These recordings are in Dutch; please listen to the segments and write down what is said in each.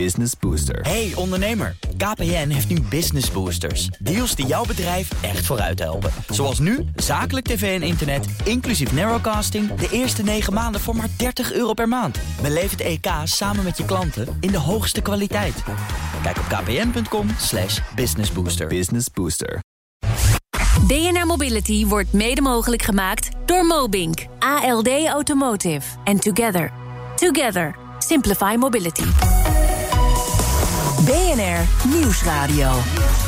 Business Booster. Hey ondernemer, KPN heeft nu Business Boosters. Deals die jouw bedrijf echt vooruit helpen. Zoals nu, zakelijk tv en internet, inclusief narrowcasting... de eerste 9 maanden voor maar 30 euro per maand. Beleef het EK samen met je klanten in de hoogste kwaliteit. Kijk op kpn.com slash businessbooster. Business Booster. BNR Mobility wordt mede mogelijk gemaakt door Mobink, ALD Automotive en Together. Together. Simplify Mobility. BNR Nieuwsradio.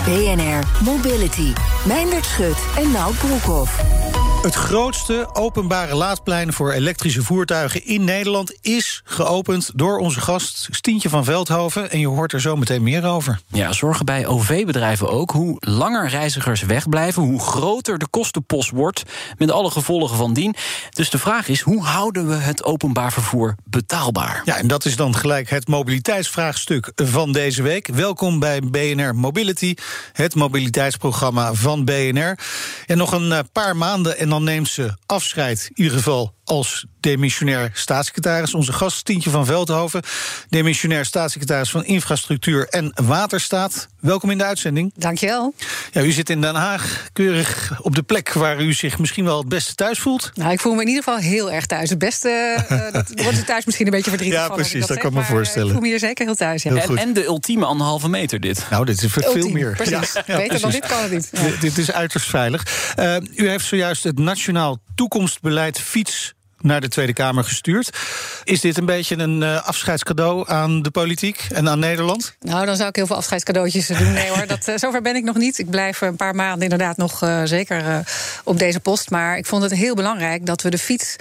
BNR Mobility. Meindert Schut en Nout Broekhoff. Het grootste openbare laadplein voor elektrische voertuigen in Nederland is geopend door onze gast Stientje van Veldhoven. En je hoort er zo meteen meer over. Ja, zorgen bij OV-bedrijven ook. Hoe langer reizigers wegblijven, hoe groter de kostenpost wordt. Met alle gevolgen van dien. Dus de vraag is: hoe houden we het openbaar vervoer betaalbaar? Ja, en dat is dan gelijk het mobiliteitsvraagstuk van deze week. Welkom bij BNR Mobility, het mobiliteitsprogramma van BNR. En nog een eh, paar maanden en dan neemt ze afscheid, in ieder geval als demissionair staatssecretaris. Onze gast, Tientje van Veldhoven, demissionair staatssecretaris van Infrastructuur en Waterstaat. Welkom in de uitzending. Dankjewel. Ja, u zit in Den Haag, keurig op de plek waar u zich misschien wel het beste thuis voelt. Nou, ik voel me in ieder geval heel erg thuis. Het beste, uh, dat wordt het thuis misschien een beetje verdrietig ja, van. precies, dat, dat zeg, kan me maar, voorstellen. Ik voel me hier zeker heel thuis. Ja. Heel En, goed. en de ultieme anderhalve meter dit. Nou, dit is veel Ultiem, meer. Precies. Ja, ja, Beter dan dit kan het niet. Ja. Dit- Dit is uiterst veilig. Eh, u heeft zojuist het Nationaal Toekomstbeleid Fiets naar de Tweede Kamer gestuurd. Is dit een beetje een eh, afscheidscadeau aan de politiek en aan Nederland? Nou, dan zou ik heel veel afscheidscadeautjes doen. Nee hoor, dat, eh, zover ben ik nog niet. Ik blijf een paar maanden inderdaad nog eh, zeker op deze post. Maar ik vond het heel belangrijk dat we de fiets...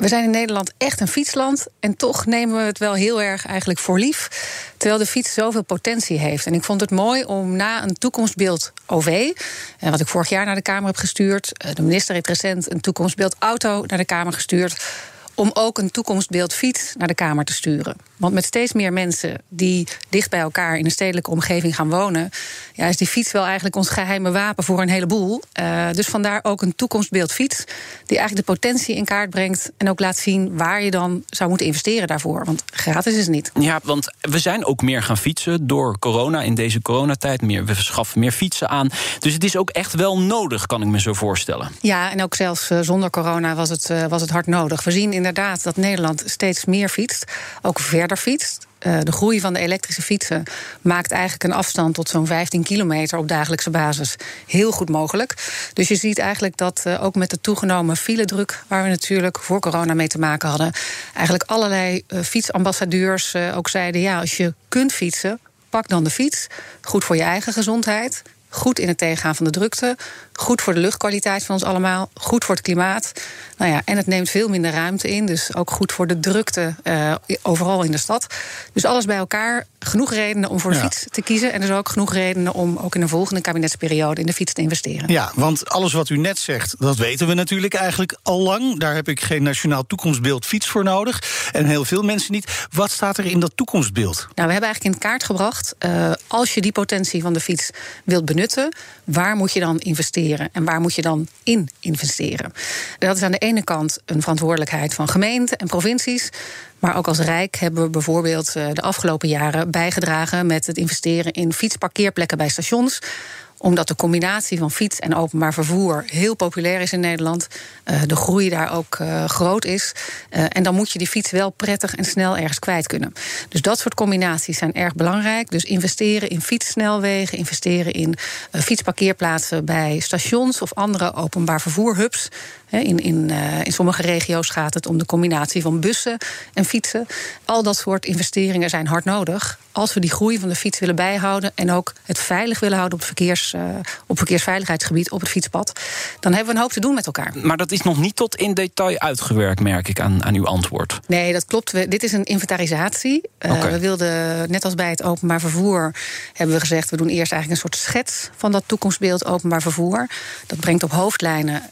We zijn in Nederland echt een fietsland. En toch nemen we het wel heel erg eigenlijk voor lief. Terwijl de fiets zoveel potentie heeft. En ik vond het mooi om na een toekomstbeeld OV... eh, wat ik vorig jaar naar de Kamer heb gestuurd... eh, de minister heeft recent een toekomstbeeld auto naar de Kamer gestuurd om ook een toekomstbeeld fiets naar de Kamer te sturen. Want met steeds meer mensen die dicht bij elkaar in een stedelijke omgeving gaan wonen, ja, is die fiets wel eigenlijk ons geheime wapen voor een heleboel. Eh, dus vandaar ook een toekomstbeeld fiets, die eigenlijk de potentie in kaart brengt en ook laat zien waar je dan zou moeten investeren daarvoor. Want gratis is het niet. Ja, want we zijn ook meer gaan fietsen door corona in deze coronatijd. Meer, we schaffen meer fietsen aan. Dus het is ook echt wel nodig, kan ik me zo voorstellen. Ja, en ook zelfs eh, zonder corona was het, eh, was het hard nodig. We zien inderdaad dat Nederland steeds meer fietst, ook verder fietst. Eh, de groei van de elektrische fietsen maakt eigenlijk een afstand tot zo'n 15 kilometer op dagelijkse basis heel goed mogelijk. Dus je ziet eigenlijk dat eh, ook met de toegenomen filedruk, waar we natuurlijk voor corona mee te maken hadden, eigenlijk allerlei eh, fietsambassadeurs ook zeiden: ja, als je kunt fietsen, pak dan de fiets. Goed voor je eigen gezondheid. Goed in het tegengaan van de drukte. Goed voor de luchtkwaliteit van ons allemaal. Goed voor het klimaat. Nou ja, en het neemt veel minder ruimte in. Dus ook goed voor de drukte eh, overal in de stad. Dus alles bij elkaar. Genoeg redenen om voor de Ja. fiets te kiezen. En dus ook genoeg redenen om ook in de volgende kabinetsperiode in de fiets te investeren. Ja, want alles wat u net zegt, dat weten we natuurlijk eigenlijk al lang. Daar heb ik geen nationaal toekomstbeeld fiets voor nodig. En heel veel mensen niet. Wat staat er in dat toekomstbeeld? Nou, we hebben eigenlijk in kaart gebracht, eh, als je die potentie van de fiets wilt benutten, waar moet je dan investeren en waar moet je dan in investeren? Dat is aan de ene kant een verantwoordelijkheid van gemeenten en provincies. Maar ook als Rijk hebben we bijvoorbeeld eh, de afgelopen jaren bijgedragen met het investeren in fietsparkeerplekken bij stations omdat de combinatie van fiets en openbaar vervoer heel populair is in Nederland. eh, de groei daar ook eh, groot is. Eh, en dan moet je die fiets wel prettig en snel ergens kwijt kunnen. Dus dat soort combinaties zijn erg belangrijk. Dus investeren in fietssnelwegen, investeren in fietsparkeerplaatsen bij stations of andere openbaar vervoerhubs. In, in, eh, in sommige regio's gaat het om de combinatie van bussen en fietsen. Al dat soort investeringen zijn hard nodig. Als we die groei van de fiets willen bijhouden en ook het veilig willen houden op, verkeers, eh, op verkeersveiligheidsgebied, op het fietspad, dan hebben we een hoop te doen met elkaar. Maar dat is nog niet tot in detail uitgewerkt, merk ik aan, aan uw antwoord. Nee, dat klopt. We, dit is een inventarisatie. Eh. We wilden, net als bij het openbaar vervoer, hebben we gezegd: we doen eerst eigenlijk een soort schets van dat toekomstbeeld openbaar vervoer. Dat brengt op hoofdlijnen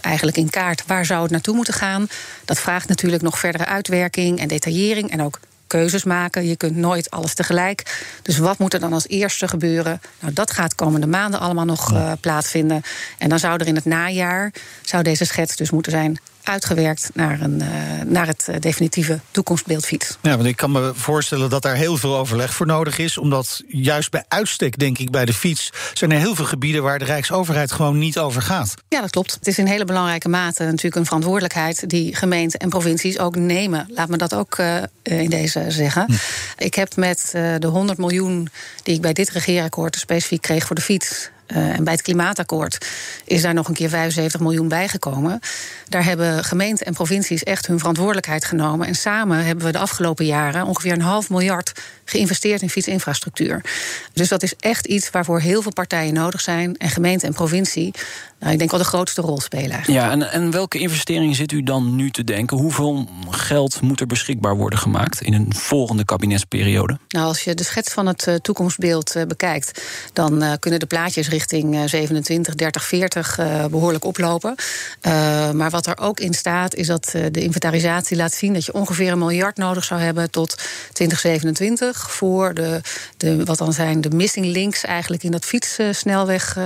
eigenlijk in kaart waar zou het naartoe moeten gaan. Dat vraagt natuurlijk nog verdere uitwerking en detaillering en ook keuzes maken. Je kunt nooit alles tegelijk. Dus wat moet er dan als eerste gebeuren? Nou, dat gaat komende maanden allemaal nog eh, plaatsvinden. En dan zou er in het najaar zou deze schets dus moeten zijn uitgewerkt naar, een, naar het definitieve toekomstbeeld fiets. Ja, want ik kan me voorstellen dat daar heel veel overleg voor nodig is. Omdat juist bij uitstek, denk ik, bij de fiets zijn er heel veel gebieden waar de Rijksoverheid gewoon niet over gaat. Ja, dat klopt. Het is in hele belangrijke mate natuurlijk een verantwoordelijkheid die gemeenten en provincies ook nemen. Laat me dat ook uh, in deze zeggen. Hm. Ik heb met uh, de 100 miljoen die ik bij dit regeerakkoord specifiek kreeg voor de fiets en bij het klimaatakkoord is daar nog een keer 75 miljoen bijgekomen. Daar hebben gemeenten en provincies echt hun verantwoordelijkheid genomen. En samen hebben we de afgelopen jaren ongeveer een half miljard geïnvesteerd in fietsinfrastructuur. Dus dat is echt iets waarvoor heel veel partijen nodig zijn. En gemeente en provincie, nou, ik denk wel de grootste rol spelen. Eigenlijk. Ja, en, en welke investeringen zit u dan nu te denken? Hoeveel geld moet er beschikbaar worden gemaakt in een volgende kabinetsperiode? Nou, als je de schets van het uh, toekomstbeeld uh, bekijkt, dan kunnen de plaatjes richting 27, 30, 40 behoorlijk oplopen. maar wat er ook in staat, is dat de inventarisatie laat zien dat je ongeveer een miljard nodig zou hebben tot 2027 voor de, de, wat dan zijn de missing links eigenlijk in dat fietssnelweg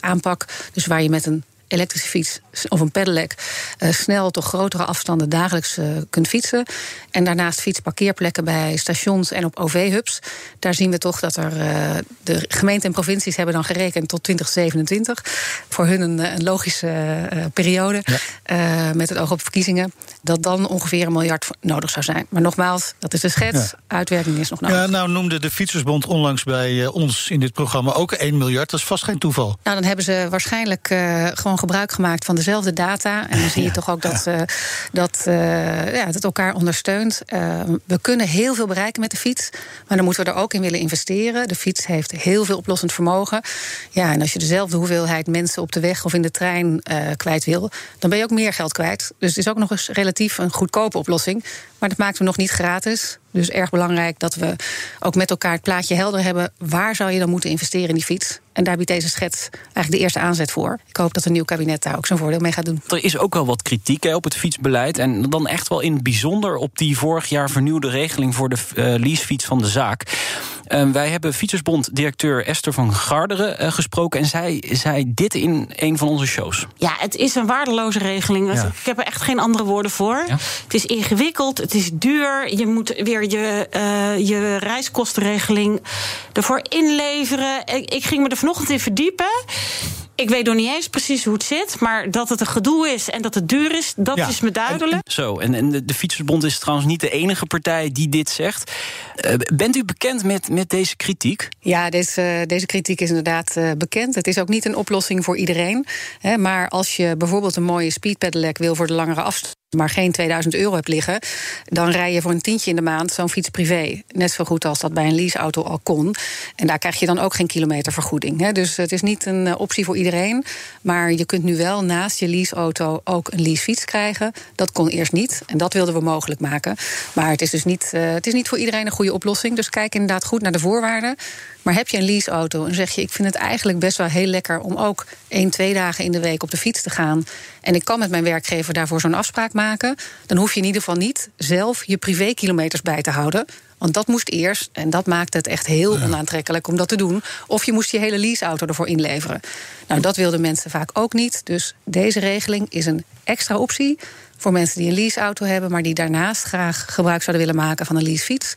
aanpak. Dus waar je met een elektrische fiets of een pedelec uh, snel toch grotere afstanden dagelijks uh, kunt fietsen. En daarnaast fietsparkeerplekken bij stations en op OV-hubs. Daar zien we toch dat er uh, de gemeenten en provincies hebben dan gerekend tot 2027. Voor hun een, een logische periode. Ja. met het oog op verkiezingen. Dat dan ongeveer een miljard nodig zou zijn. Maar nogmaals, dat is de schets. Ja. Uitwerking is nog nodig. Ja, nou noemde de Fietsersbond onlangs bij ons in dit programma ook 1 miljard. Dat is vast geen toeval. Nou, dan hebben ze waarschijnlijk gewoon gebruik gemaakt van dezelfde data. En dan zie je toch ook dat, uh, dat, uh, ja, dat elkaar ondersteunt. Uh, we kunnen heel veel bereiken met de fiets. Maar dan moeten we er ook in willen investeren. De fiets heeft heel veel oplossend vermogen. Ja, en als je dezelfde hoeveelheid mensen op de weg of in de trein kwijt wil, dan ben je ook meer geld kwijt. Dus het is ook nog eens relatief een goedkope oplossing. Maar dat maakt hem nog niet gratis. Dus erg belangrijk dat we ook met elkaar het plaatje helder hebben. Waar zou je dan moeten investeren in die fiets? En daar biedt deze schets eigenlijk de eerste aanzet voor. Ik hoop dat een nieuw kabinet daar ook zijn voordeel mee gaat doen. Er is ook wel wat kritiek hè, op het fietsbeleid. En dan echt wel in het bijzonder op die vorig jaar vernieuwde regeling voor de uh, leasefiets van de zaak. Uh, wij hebben Fietsersbond-directeur Esther van Garderen uh, gesproken. En zij zei dit in een van onze shows. Ja, het is een waardeloze regeling. Ja. Ik heb er echt geen andere woorden voor. Ja. Het is ingewikkeld, het is duur. Je moet weer je, uh, je reiskostenregeling ervoor inleveren. Ik, ik ging me er vanochtend in verdiepen. Ik weet nog niet eens precies hoe het zit, maar dat het een gedoe is en dat het duur is, dat ja. is me duidelijk. En, zo, en, en de, de Fietsersbond is trouwens niet de enige partij die dit zegt. Uh, bent u bekend met, met deze kritiek? Ja, deze, deze kritiek is inderdaad uh, bekend. Het is ook niet een oplossing voor iedereen. Hè, maar als je bijvoorbeeld een mooie speedpedelec wil voor de langere afstand maar geen 2000 euro hebt liggen, dan rij je voor een tientje in de maand zo'n fiets privé. Net zo goed als dat bij een leaseauto al kon. En daar krijg je dan ook geen kilometervergoeding. Hè. Dus het is niet een uh, optie voor iedereen. Maar je kunt nu wel naast je leaseauto ook een leasefiets krijgen. Dat kon eerst niet. En dat wilden we mogelijk maken. Maar het is dus niet, uh, het is niet voor iedereen een goede oplossing. Dus kijk inderdaad goed naar de voorwaarden. Maar heb je een leaseauto en zeg je: Ik vind het eigenlijk best wel heel lekker om ook één, twee dagen in de week op de fiets te gaan. En ik kan met mijn werkgever daarvoor zo'n afspraak maken. Dan hoef je in ieder geval niet zelf je privékilometers bij te houden. Want dat moest eerst. En dat maakte het echt heel ja. onaantrekkelijk om dat te doen. Of je moest je hele leaseauto ervoor inleveren. Nou, dat wilden mensen vaak ook niet. Dus deze regeling is een extra optie voor mensen die een leaseauto hebben, maar die daarnaast graag gebruik zouden willen maken van een leasefiets.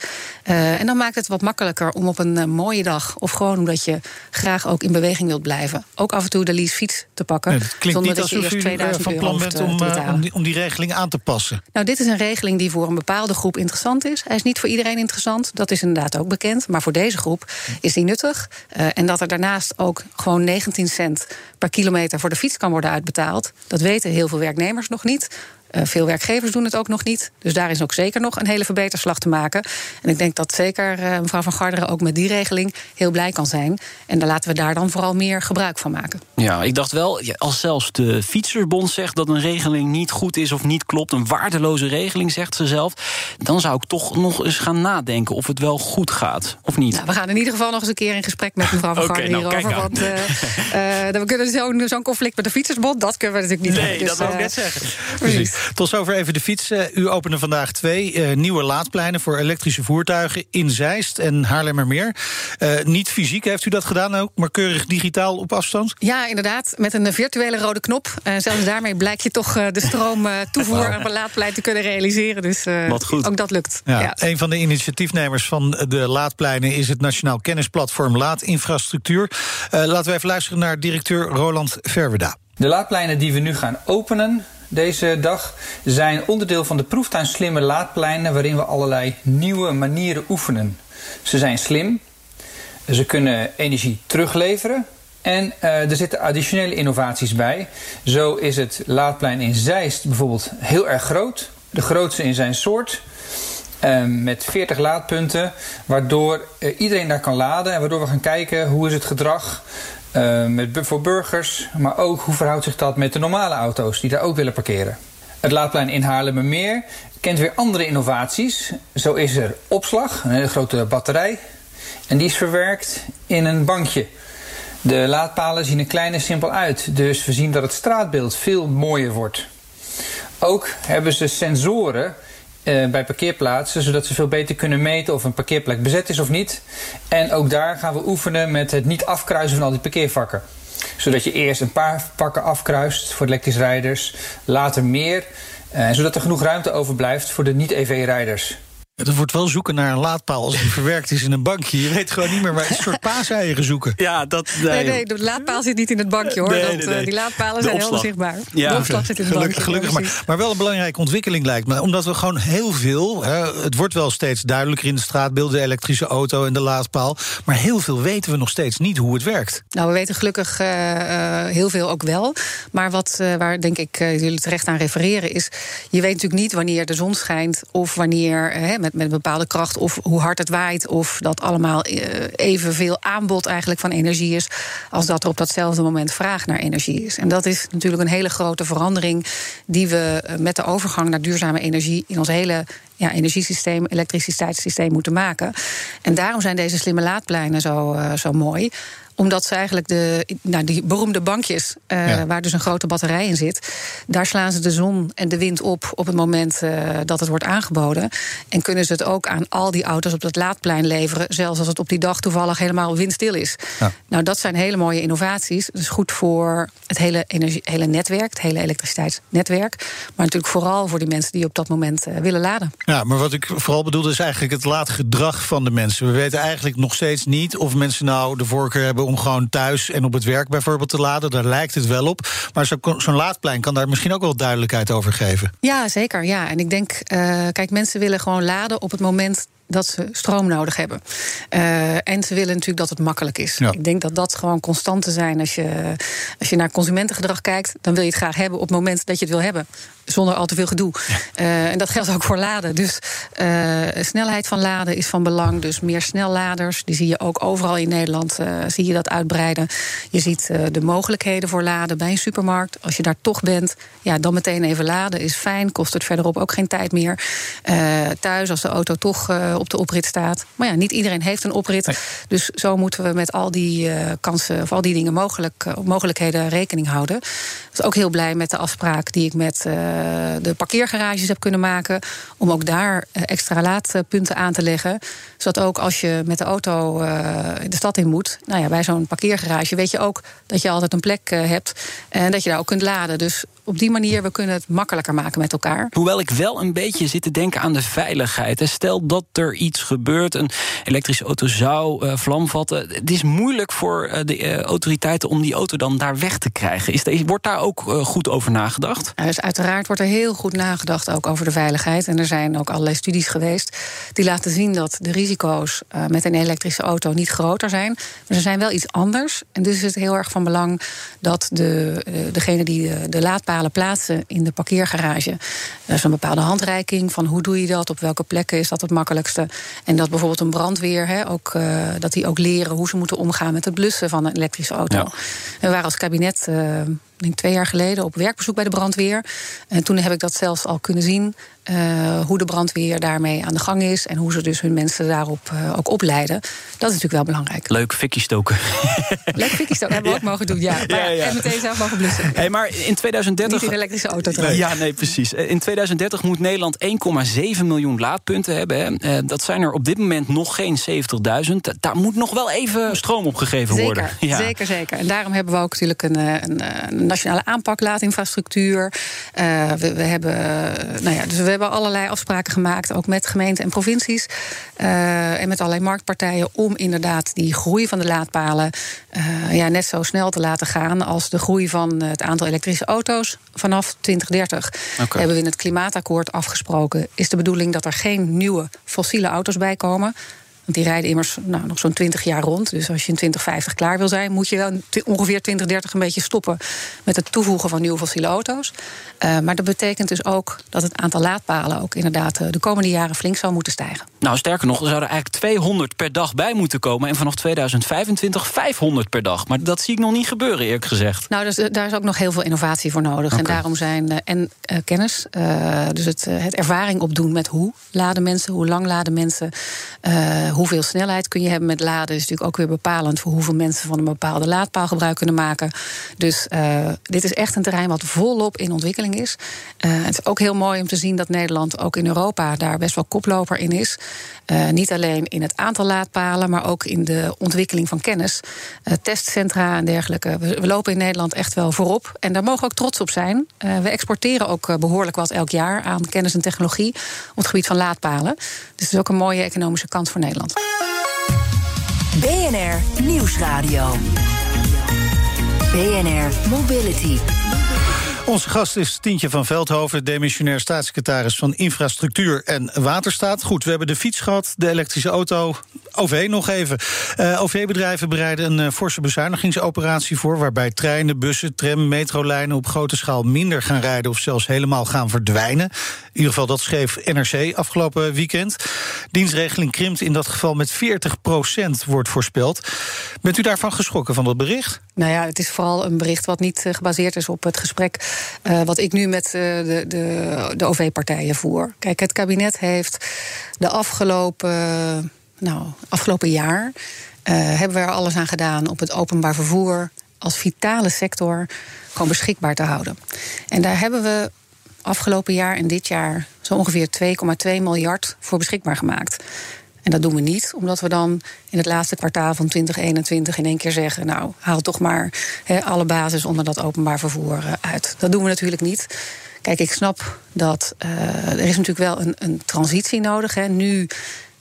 Uh, en dan maakt het wat makkelijker om op een uh, mooie dag, of gewoon omdat je graag ook in beweging wilt blijven, ook af en toe de leasefiets te pakken. Nee, het klinkt niet alsof u uh, van plan bent om, om die, om, die, regeling aan te passen. Nou, dit is een regeling die voor een bepaalde groep interessant is. Hij is niet voor iedereen interessant, dat is inderdaad ook bekend. Maar voor deze groep is die nuttig. en dat er daarnaast ook gewoon 19 cent per kilometer voor de fiets kan worden uitbetaald, dat weten heel veel werknemers nog niet. Uh, veel werkgevers doen het ook nog niet. Dus daar is ook zeker nog een hele verbeterslag te maken. En ik denk dat zeker uh, mevrouw van Garderen ook met die regeling heel blij kan zijn. En daar laten we daar dan vooral meer gebruik van maken. Ja, ik dacht wel, als zelfs de Fietsersbond zegt dat een regeling niet goed is of niet klopt, een waardeloze regeling, zegt ze zelf, dan zou ik toch nog eens gaan nadenken of het wel goed gaat of niet. Nou, we gaan in ieder geval nog eens een keer in gesprek met mevrouw van okay, Garderen nou, hierover. Want uh, we kunnen zo'n zo conflict met de Fietsersbond, dat kunnen we natuurlijk niet nee. Dus, dat wil ik net zeggen. Precies. Tot zover even de fiets. u opende vandaag twee nieuwe laadpleinen voor elektrische voertuigen in Zeist en Haarlemmermeer. niet fysiek heeft u dat gedaan ook, maar keurig digitaal op afstand? Ja, inderdaad. Met een virtuele rode knop. zelfs daarmee blijkt je toch de stroom toevoer op een laadplein te kunnen realiseren. Dus Wat goed. ook dat lukt. Ja, ja. Een van de initiatiefnemers van de laadpleinen is het Nationaal Kennisplatform Laadinfrastructuur. laten we even luisteren naar directeur Roland Verweda. De laadpleinen die we nu gaan openen deze dag zijn onderdeel van de proeftuin Slimme Laadpleinen, waarin we allerlei nieuwe manieren oefenen. Ze zijn slim, ze kunnen energie terugleveren en uh, er zitten additionele innovaties bij. Zo is het laadplein in Zeist bijvoorbeeld heel erg groot, de grootste in zijn soort. Uh, met 40 laadpunten, waardoor uh, iedereen daar kan laden en waardoor we gaan kijken hoe is het gedrag uh, met, voor burgers, maar ook hoe verhoudt zich dat met de normale auto's die daar ook willen parkeren. Het laadplein in Haarlemmermeer kent weer andere innovaties. Zo is er opslag, een hele grote batterij. En die is verwerkt in een bankje. De laadpalen zien er klein en simpel uit, dus we zien dat het straatbeeld veel mooier wordt. Ook hebben ze sensoren uh, bij parkeerplaatsen, zodat ze veel beter kunnen meten of een parkeerplek bezet is of niet. En ook daar gaan we oefenen met het niet afkruisen van al die parkeervakken. Zodat je eerst een paar vakken afkruist voor elektrische rijders, later meer, uh, zodat er genoeg ruimte overblijft voor de niet-EV-rijders. Het wordt wel zoeken naar een laadpaal als het verwerkt is in een bankje. Je weet gewoon niet meer waar een soort paaseieren zoeken. Ja, dat, nee, nee, de laadpaal zit niet in het bankje hoor. Nee, nee, nee. Die laadpalen zijn heel zichtbaar. Ja. De opslag zit in het bankje. Gelukkig, maar, maar wel een belangrijke ontwikkeling lijkt me. Omdat we gewoon heel veel, hè, het wordt wel steeds duidelijker in de straatbeeld, de elektrische auto en de laadpaal. Maar heel veel weten we nog steeds niet hoe het werkt. Nou, we weten gelukkig uh, heel veel ook wel. Maar wat, uh, waar denk ik jullie terecht aan refereren is, je weet natuurlijk niet wanneer de zon schijnt of wanneer met, met bepaalde kracht, of hoe hard het waait, of dat allemaal uh, evenveel aanbod eigenlijk van energie is, als dat er op datzelfde moment vraag naar energie is. En dat is natuurlijk een hele grote verandering die we eh, met de overgang naar duurzame energie in ons hele ja, energiesysteem, elektriciteitssysteem moeten maken. En daarom zijn deze slimme laadpleinen zo, uh, zo mooi omdat ze eigenlijk de, nou, die beroemde bankjes, uh, waar dus een grote batterij in zit, daar slaan ze de zon en de wind op op het moment uh, dat het wordt aangeboden. En kunnen ze het ook aan al die auto's op dat laadplein leveren, zelfs als het op die dag toevallig helemaal windstil is. Ja. Nou, dat zijn hele mooie innovaties. Dat is goed voor het hele, energie, hele netwerk, het hele elektriciteitsnetwerk. Maar natuurlijk vooral voor die mensen die op dat moment uh, willen laden. Ja, maar wat ik vooral bedoel is eigenlijk het laadgedrag van de mensen. We weten eigenlijk nog steeds niet of mensen nou de voorkeur hebben om gewoon thuis en op het werk bijvoorbeeld te laden. Daar lijkt het wel op. Maar zo'n laadplein kan daar misschien ook wel duidelijkheid over geven. Ja, zeker. Ja. En ik denk, uh, kijk, mensen willen gewoon laden op het moment dat ze stroom nodig hebben. Uh, en ze willen natuurlijk dat het makkelijk is. Ja. Ik denk dat dat gewoon constanten zijn. Als je, als je naar consumentengedrag kijkt, dan wil je het graag hebben op het moment dat je het wil hebben. Zonder al te veel gedoe. Ja. Uh, en dat geldt ook voor laden. Dus uh, snelheid van laden is van belang. Dus meer snelladers. Die zie je ook overal in Nederland. zie je dat uitbreiden. Je ziet de mogelijkheden voor laden bij een supermarkt. Als je daar toch bent, ja, dan meteen even laden is fijn. Kost het verderop ook geen tijd meer. thuis, als de auto toch op de oprit staat. Maar ja, niet iedereen heeft een oprit. Nee. Dus zo moeten we met al die uh, kansen of al die dingen mogelijk, uh, mogelijkheden rekening houden. Ik was ook heel blij met de afspraak die ik met uh, de parkeergarages heb kunnen maken. Om ook daar extra laadpunten aan te leggen. Zodat ook als je met de auto de stad in moet, nou ja, bij zo'n parkeergarage weet je ook dat je altijd een plek hebt. En dat je daar ook kunt laden. Dus op die manier we kunnen het makkelijker maken met elkaar. Hoewel ik wel een beetje zit te denken aan de veiligheid. Stel dat er iets gebeurt, een elektrische auto zou uh, vlam vatten. Het is moeilijk voor uh, de uh, autoriteiten om die auto dan daar weg te krijgen. Is de, wordt daar ook goed over nagedacht? dus uiteraard wordt er heel goed nagedacht ook over de veiligheid. En er zijn ook allerlei studies geweest die laten zien dat de risico's met een elektrische auto niet groter zijn. Maar ze zijn wel iets anders. En dus is het heel erg van belang dat de, degene die de, de laadpalen plaatsen in de parkeergarage. Er is een bepaalde handreiking van hoe doe je dat, op welke plekken is dat het En dat bijvoorbeeld een brandweer, hè, ook, uh, dat die ook leren hoe ze moeten omgaan met het blussen van een elektrische auto. Ja. We waren als kabinet. Uh, denk twee jaar geleden op werkbezoek bij de brandweer. En toen heb ik dat zelfs al kunnen zien. hoe de brandweer daarmee aan de gang is en hoe ze dus hun mensen daarop ook opleiden. Dat is natuurlijk wel belangrijk. Leuk fikkie stoken. Leuk fikkie stoken hebben we ook mogen doen, ja. Maar ja, En meteen zelf mogen blussen. Hey, maar in 2030. Niet in elektrische auto. Ja, nee, precies. In 2030 moet Nederland 1,7 miljoen laadpunten hebben. Dat zijn er op dit moment nog geen 70.000. Daar moet nog wel even stroom op gegeven zeker, worden. Ja. Zeker, zeker. En daarom hebben we ook natuurlijk een, een, een nationale aanpak laadinfrastructuur. Uh, we, we, hebben, nou ja, dus we hebben allerlei afspraken gemaakt, ook met gemeenten en provincies. Uh, en met allerlei marktpartijen om inderdaad die groei van de laadpalen uh, ja, net zo snel te laten gaan als de groei van het aantal elektrische auto's vanaf 2030. Okay. Hebben we in het klimaatakkoord afgesproken. Is de bedoeling dat er geen nieuwe fossiele auto's bij komen. Want die rijden immers nou, nog zo'n 20 jaar rond. Dus als je in 2050 klaar wil zijn, moet je wel ongeveer 2030 een beetje stoppen met het toevoegen van nieuwe fossiele auto's. Uh, maar dat betekent dus ook dat het aantal laadpalen ook inderdaad de komende jaren flink zal moeten stijgen. Nou, sterker nog, er zouden eigenlijk 200 per dag bij moeten komen. En vanaf 2025 500 per dag. Maar dat zie ik nog niet gebeuren, eerlijk gezegd. Nou, dus, daar is ook nog heel veel innovatie voor nodig. Okay. En daarom zijn en uh, kennis, dus het, het ervaring opdoen met hoe laden mensen, hoe lang laden mensen hoeveel snelheid kun je hebben met laden is natuurlijk ook weer bepalend voor hoeveel mensen van een bepaalde laadpaal gebruik kunnen maken. Dus uh, dit is echt een terrein wat volop in ontwikkeling is. Uh, het is ook heel mooi om te zien dat Nederland ook in Europa daar best wel koploper in is. Uh, niet alleen in het aantal laadpalen, maar ook in de ontwikkeling van kennis. testcentra en dergelijke. We, lopen in Nederland echt wel voorop. En daar mogen we ook trots op zijn. we exporteren ook behoorlijk wat elk jaar aan kennis en technologie op het gebied van laadpalen. Dus het is ook een mooie economische kans voor Nederland. BNR Nieuwsradio. BNR Mobility. Onze gast is Tientje van Veldhoven, demissionair staatssecretaris van Infrastructuur en Waterstaat. Goed, we hebben de fiets gehad, de elektrische auto, OV nog even. Uh, OV-bedrijven bereiden een uh, forse bezuinigingsoperatie voor, waarbij treinen, bussen, tram, metrolijnen op grote schaal minder gaan rijden of zelfs helemaal gaan verdwijnen. In ieder geval, dat schreef NRC afgelopen weekend. Dienstregeling krimpt in dat geval met 40 procent, wordt voorspeld. Bent u daarvan geschrokken van dat bericht? Nou ja, het is vooral een bericht wat niet uh, gebaseerd is op het gesprek uh, wat ik nu met uh, de, de, de OV-partijen voer. Kijk, het kabinet heeft de afgelopen, nou, afgelopen jaar. hebben we er alles aan gedaan op het openbaar vervoer als vitale sector gewoon beschikbaar te houden. En daar hebben we afgelopen jaar en dit jaar zo ongeveer 2,2 miljard voor beschikbaar gemaakt. En dat doen we niet, omdat we dan in het laatste kwartaal van 2021 in één keer zeggen: Nou, haal toch maar he, alle basis onder dat openbaar vervoer uh, uit. Dat doen we natuurlijk niet. Kijk, ik snap dat uh, er is natuurlijk wel een, een transitie nodig. Hè. Nu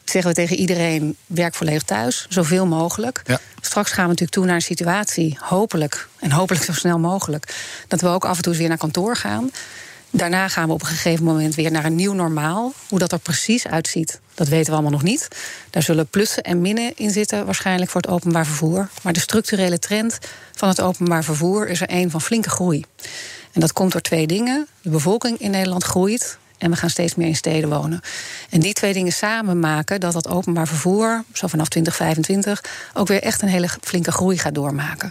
zeggen we tegen iedereen: werk volledig thuis, zoveel mogelijk. Ja. Straks gaan we natuurlijk toe naar een situatie, hopelijk en hopelijk zo snel mogelijk, dat we ook af en toe weer naar kantoor gaan. Daarna gaan we op een gegeven moment weer naar een nieuw normaal. Hoe dat er precies uitziet, dat weten we allemaal nog niet. Daar zullen plussen en minnen in zitten, waarschijnlijk voor het openbaar vervoer. Maar de structurele trend van het openbaar vervoer is er een van flinke groei. En dat komt door twee dingen. De bevolking in Nederland groeit. En we gaan steeds meer in steden wonen. En die twee dingen samen maken dat dat openbaar vervoer, zo vanaf 2025, ook weer echt een hele flinke groei gaat doormaken.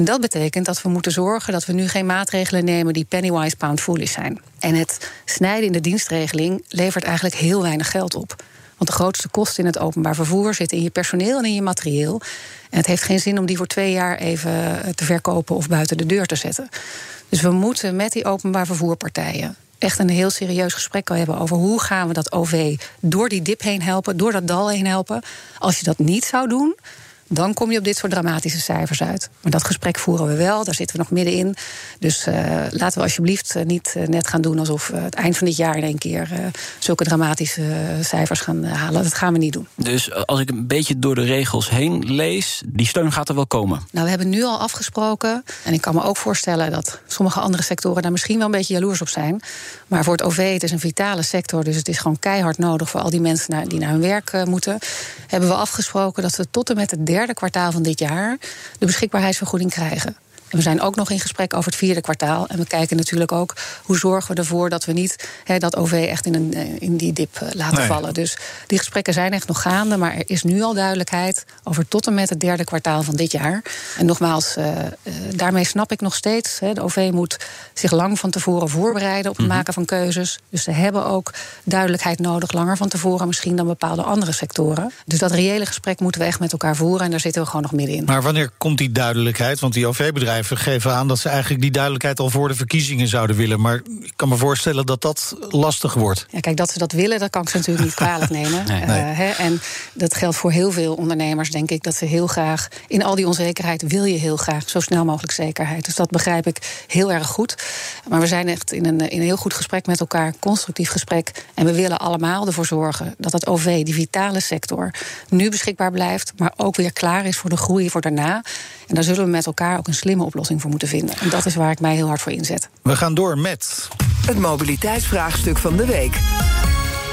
En dat betekent dat we moeten zorgen dat we nu geen maatregelen nemen die pennywise pound foolish zijn. En het snijden in de dienstregeling levert eigenlijk heel weinig geld op. Want de grootste kosten in het openbaar vervoer zitten in je personeel en in je materieel. En het heeft geen zin om die voor twee jaar even te verkopen of buiten de deur te zetten. Dus we moeten met die openbaar vervoerpartijen echt een heel serieus gesprek hebben over hoe gaan we dat OV door die dip heen helpen, door dat dal heen helpen. Als je dat niet zou doen, dan kom je op dit soort dramatische cijfers uit. Maar dat gesprek voeren we wel, daar zitten we nog middenin. Dus uh, laten we alsjeblieft uh, niet uh, net gaan doen alsof we het eind van dit jaar in één keer zulke dramatische cijfers gaan halen. Dat gaan we niet doen. Dus als ik een beetje door de regels heen lees, die steun gaat er wel komen. Nou, we hebben nu al afgesproken. En ik kan me ook voorstellen dat sommige andere sectoren daar misschien wel een beetje jaloers op zijn. Maar voor het OV, het is een vitale sector, dus het is gewoon keihard nodig voor al die mensen naar, die naar hun werk moeten. Hebben we afgesproken dat we tot en met het derde derde kwartaal van dit jaar de beschikbaarheidsvergoeding krijgen. En we zijn ook nog in gesprek over het vierde kwartaal. En we kijken natuurlijk ook hoe zorgen we ervoor dat we niet dat OV echt in, een, eh, in die dip laten vallen. Dus die gesprekken zijn echt nog gaande. Maar er is nu al duidelijkheid over tot en met het derde kwartaal van dit jaar. En nogmaals, daarmee snap ik nog steeds. de OV moet zich lang van tevoren voorbereiden op het mhm. maken van keuzes. Dus ze hebben ook duidelijkheid nodig, langer van tevoren misschien dan bepaalde andere sectoren. Dus dat reële gesprek moeten we echt met elkaar voeren en daar zitten we gewoon nog middenin. Maar wanneer komt die duidelijkheid? Want die OV-bedrijven geven aan dat ze eigenlijk die duidelijkheid al voor de verkiezingen zouden willen. Maar ik kan me voorstellen dat dat lastig wordt. Ja, kijk, dat ze dat willen, dat kan ik ze natuurlijk niet kwalijk nemen. Nee. Uh, hè, en dat geldt voor heel veel ondernemers, denk ik, dat ze heel graag in al die onzekerheid wil je heel graag zo snel mogelijk zekerheid. Dus dat begrijp ik heel erg goed. Maar we zijn echt in een, in een heel goed gesprek met elkaar, constructief gesprek. En we willen allemaal ervoor zorgen dat het OV, die vitale sector, nu beschikbaar blijft, maar ook weer klaar is voor de groei voor daarna. En daar zullen we met elkaar ook een slimme oplossing voor moeten vinden. En dat is waar ik mij heel hard voor inzet. We gaan door met. Het mobiliteitsvraagstuk van de week.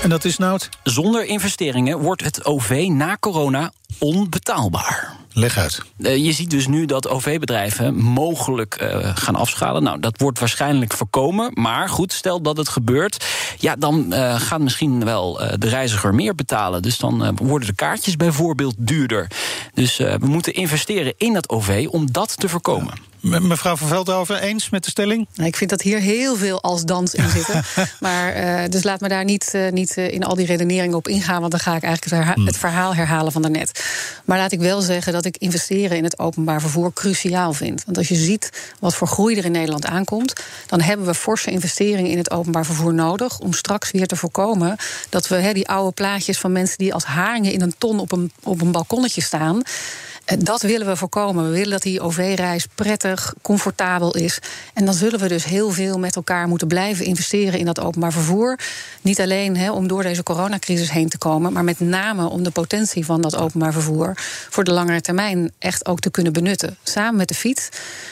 En dat is nou. Zonder investeringen wordt het OV na corona onbetaalbaar. Leg uit. Eh, je ziet dus nu dat OV-bedrijven mogelijk eh, gaan afschalen. Nou, dat wordt waarschijnlijk voorkomen. Maar goed, stel dat het gebeurt. Ja, dan uh, gaat misschien wel de reiziger meer betalen. Dus dan worden de kaartjes bijvoorbeeld duurder. Dus we moeten investeren in dat OV om dat te voorkomen. Mevrouw van Veldhoven, eens met de stelling? Ik vind dat hier heel veel als dans in zitten. maar, uh, dus laat me daar niet, uh, niet uh, in al die redeneringen op ingaan... want dan ga ik eigenlijk het, hmm. het, verhaal herhalen van daarnet. Maar laat ik wel zeggen dat ik investeren in het openbaar vervoer cruciaal vind. Want als je ziet wat voor groei er in Nederland aankomt... dan hebben we forse investeringen in het openbaar vervoer nodig... om straks weer te voorkomen dat we he, die oude plaatjes van mensen... die als haringen in een ton op een, op een balkonnetje staan... Dat willen we voorkomen. We willen dat die OV-reis prettig, comfortabel is. En dan zullen we dus heel veel met elkaar moeten blijven investeren in dat openbaar vervoer. Niet alleen om door deze coronacrisis heen te komen, maar met name om de potentie van dat openbaar vervoer voor de langere termijn echt ook te kunnen benutten. Samen met de fiets.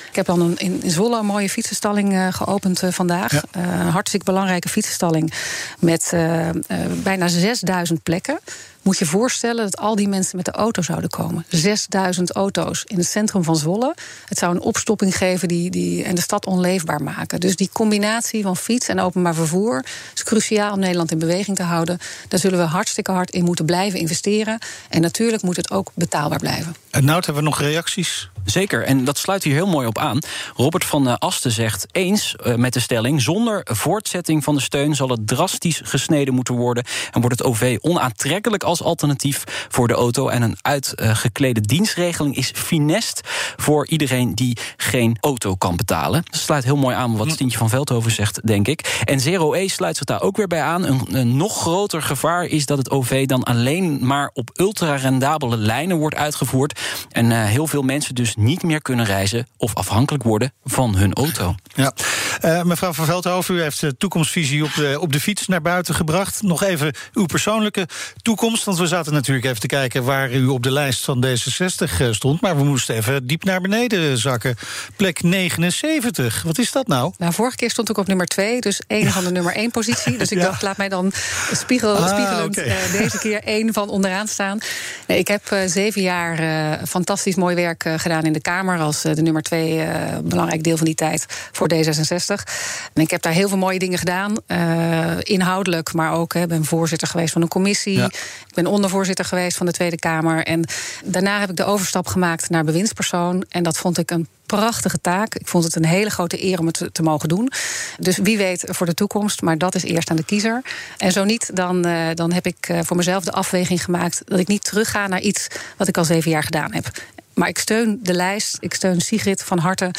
Ik heb dan een, in Zwolle een mooie fietsenstalling uh, geopend uh, vandaag. Ja. Uh, hartstikke belangrijke fietsenstalling met bijna 6000 plekken moet je voorstellen dat al die mensen met de auto zouden komen. 6000 auto's in het centrum van Zwolle. Het zou een opstopping geven die, die, en de stad onleefbaar maken. Dus die combinatie van fiets en openbaar vervoer is cruciaal om Nederland in beweging te houden. Daar zullen we hartstikke hard in moeten blijven investeren. En natuurlijk moet het ook betaalbaar blijven. En nou hebben we nog reacties. Zeker, en dat sluit hier heel mooi op aan. Robert van eh, Asten zegt eens uh, met de stelling... zonder voortzetting van de steun zal het drastisch gesneden moeten worden... en wordt het OV onaantrekkelijk als alternatief voor de auto... en een uitgeklede dienstregeling is finest voor iedereen... die geen auto kan betalen. Dat sluit heel mooi aan wat hm. Stientje van Veldhoven zegt, denk ik. En Zero E sluit zich daar ook weer bij aan. Een, een nog groter gevaar is dat het OV dan alleen maar... op ultra-rendabele lijnen wordt uitgevoerd... en uh, heel veel mensen dus niet meer kunnen reizen of afhankelijk worden van hun auto. Ja. Uh, mevrouw van Veldhoven, u heeft de toekomstvisie op de, op de fiets naar buiten gebracht. Nog even uw persoonlijke toekomst. Want we zaten natuurlijk even te kijken waar u op de lijst van D66 eh, stond. Maar we moesten even diep naar beneden zakken. Plek 79. Wat is dat nou? Nou, vorige keer stond ik op nummer 2, dus één van de nummer 1 positie. Dus ik dacht, laat mij dan spiegel, ah, spiegelend okay. uh, deze keer één van onderaan staan. Nee, ik heb uh, zeven jaar uh, fantastisch mooi werk gedaan in de Kamer als eh, de nummer twee uh, belangrijk deel van die tijd voor D66. En ik heb daar heel veel mooie dingen gedaan, uh, inhoudelijk, maar ook ik ben voorzitter geweest van een commissie. Ja. Ik ben ondervoorzitter geweest van de Tweede Kamer. En daarna heb ik de overstap gemaakt naar bewindspersoon. En dat vond ik een prachtige taak. Ik vond het een hele grote eer om het te mogen doen. Dus wie weet voor de toekomst, maar dat is eerst aan de kiezer. En zo niet, dan, dan heb ik voor mezelf de afweging gemaakt dat ik niet terugga naar iets wat ik al zeven jaar gedaan heb. Maar ik steun de lijst, ik steun Sigrid van harte.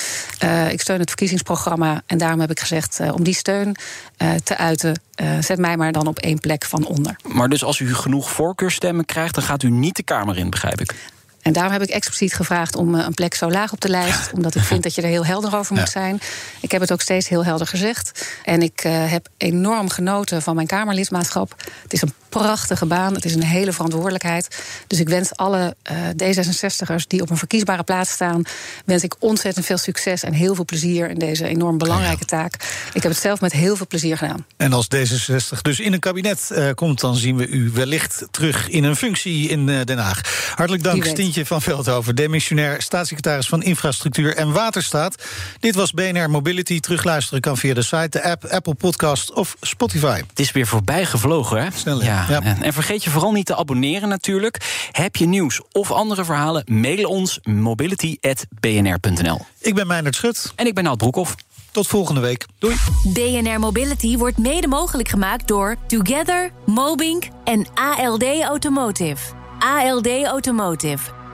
Uh, ik steun het verkiezingsprogramma. En daarom heb ik gezegd, uh, om die steun uh, te uiten... zet mij maar dan op één plek van onder. Maar dus als u genoeg voorkeurstemmen krijgt... dan gaat u niet de Kamer in, begrijp ik? En daarom heb ik expliciet gevraagd om een plek zo laag op de lijst. Omdat ik vind dat je er heel helder over moet zijn. Ik heb het ook steeds heel helder gezegd. En ik heb enorm genoten van mijn Kamerlidmaatschap. Het is een prachtige baan. Het is een hele verantwoordelijkheid. Dus ik wens alle uh, D66'ers die op een verkiesbare plaats staan... wens ik ontzettend veel succes en heel veel plezier... in deze enorm belangrijke taak. Ik heb het zelf met heel veel plezier gedaan. En als D66 dus in een kabinet uh, komt... dan zien we u wellicht terug in een functie in uh, Den Haag. Hartelijk dank, Stientje van Veldhoven... demissionair staatssecretaris van Infrastructuur en Waterstaat. Dit was BNR Mobility. Terugluisteren kan via de site, de app, Apple Podcast of Spotify. Het is weer voorbij gevlogen, hè? Snel, ja. Ja. En vergeet je vooral niet te abonneren natuurlijk. Heb je nieuws of andere verhalen? Mail ons mobility.bnr.nl. Ik ben Meijnerd Schut. En ik ben Nout Broekhoff. Tot volgende week. Doei. BNR Mobility wordt mede mogelijk gemaakt door Together, Mobink en ALD Automotive. ALD Automotive.